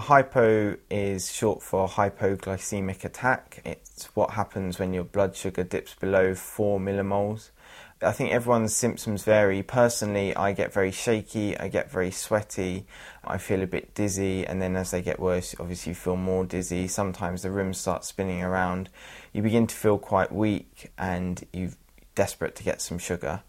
A hypo is short for hypoglycemic attack. It's what happens when your blood sugar dips below 4 millimoles. I think everyone's symptoms vary. Personally, I get very shaky, I get very sweaty, I feel a bit dizzy, and then as they get worse, obviously you feel more dizzy. Sometimes the room starts spinning around. You begin to feel quite weak and you're desperate to get some sugar.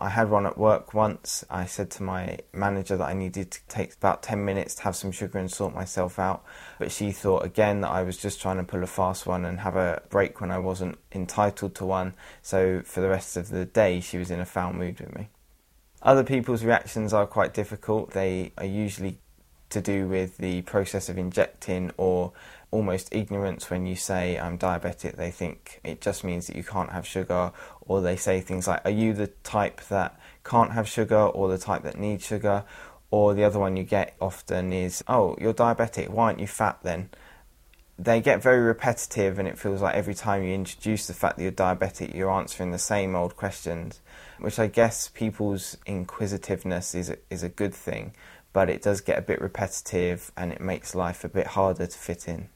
I had one at work once. I said to my manager that I needed to take about 10 minutes to have some sugar and sort myself out. But she thought again that I was just trying to pull a fast one and have a break when I wasn't entitled to one. So for the rest of the day, she was in a foul mood with me. Other people's reactions are quite difficult. They are usually to do with the process of injecting or almost ignorance when you say I'm diabetic. They think it just means that you can't have sugar, or they say things like, Are you the type that can't have sugar or the type that needs sugar? Or the other one you get often is, Oh, you're diabetic, why aren't you fat then? They get very repetitive, and it feels like every time you introduce the fact that you're diabetic, you're answering the same old questions, which I guess people's inquisitiveness is a, is a good thing, but it does get a bit repetitive and it makes life a bit harder to fit in.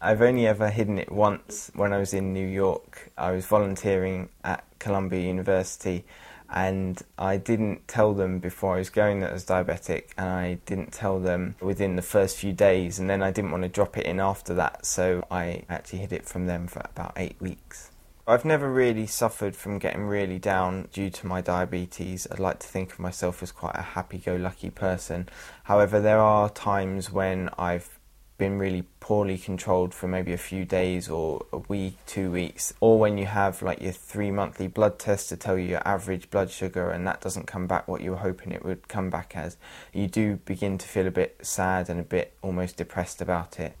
I've only ever hidden it once when I was in New York. I was volunteering at Columbia University and I didn't tell them before I was going that I was diabetic and I didn't tell them within the first few days and then I didn't want to drop it in after that so I actually hid it from them for about eight weeks. I've never really suffered from getting really down due to my diabetes. I'd like to think of myself as quite a happy go lucky person. However, there are times when I've been really poorly controlled for maybe a few days or a week, two weeks, or when you have like your three monthly blood test to tell you your average blood sugar and that doesn't come back what you were hoping it would come back as, you do begin to feel a bit sad and a bit almost depressed about it.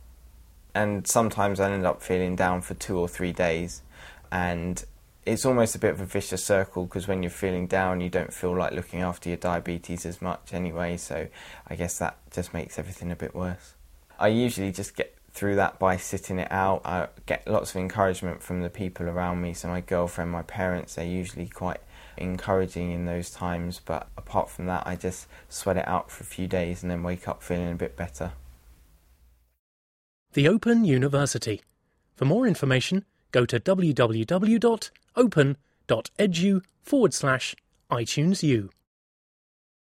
And sometimes I end up feeling down for two or three days, and it's almost a bit of a vicious circle because when you're feeling down, you don't feel like looking after your diabetes as much anyway, so I guess that just makes everything a bit worse. I usually just get through that by sitting it out. I get lots of encouragement from the people around me. So my girlfriend, my parents, they're usually quite encouraging in those times. But apart from that, I just sweat it out for a few days and then wake up feeling a bit better. The Open University. For more information, go to www.open.edu forward slash iTunes.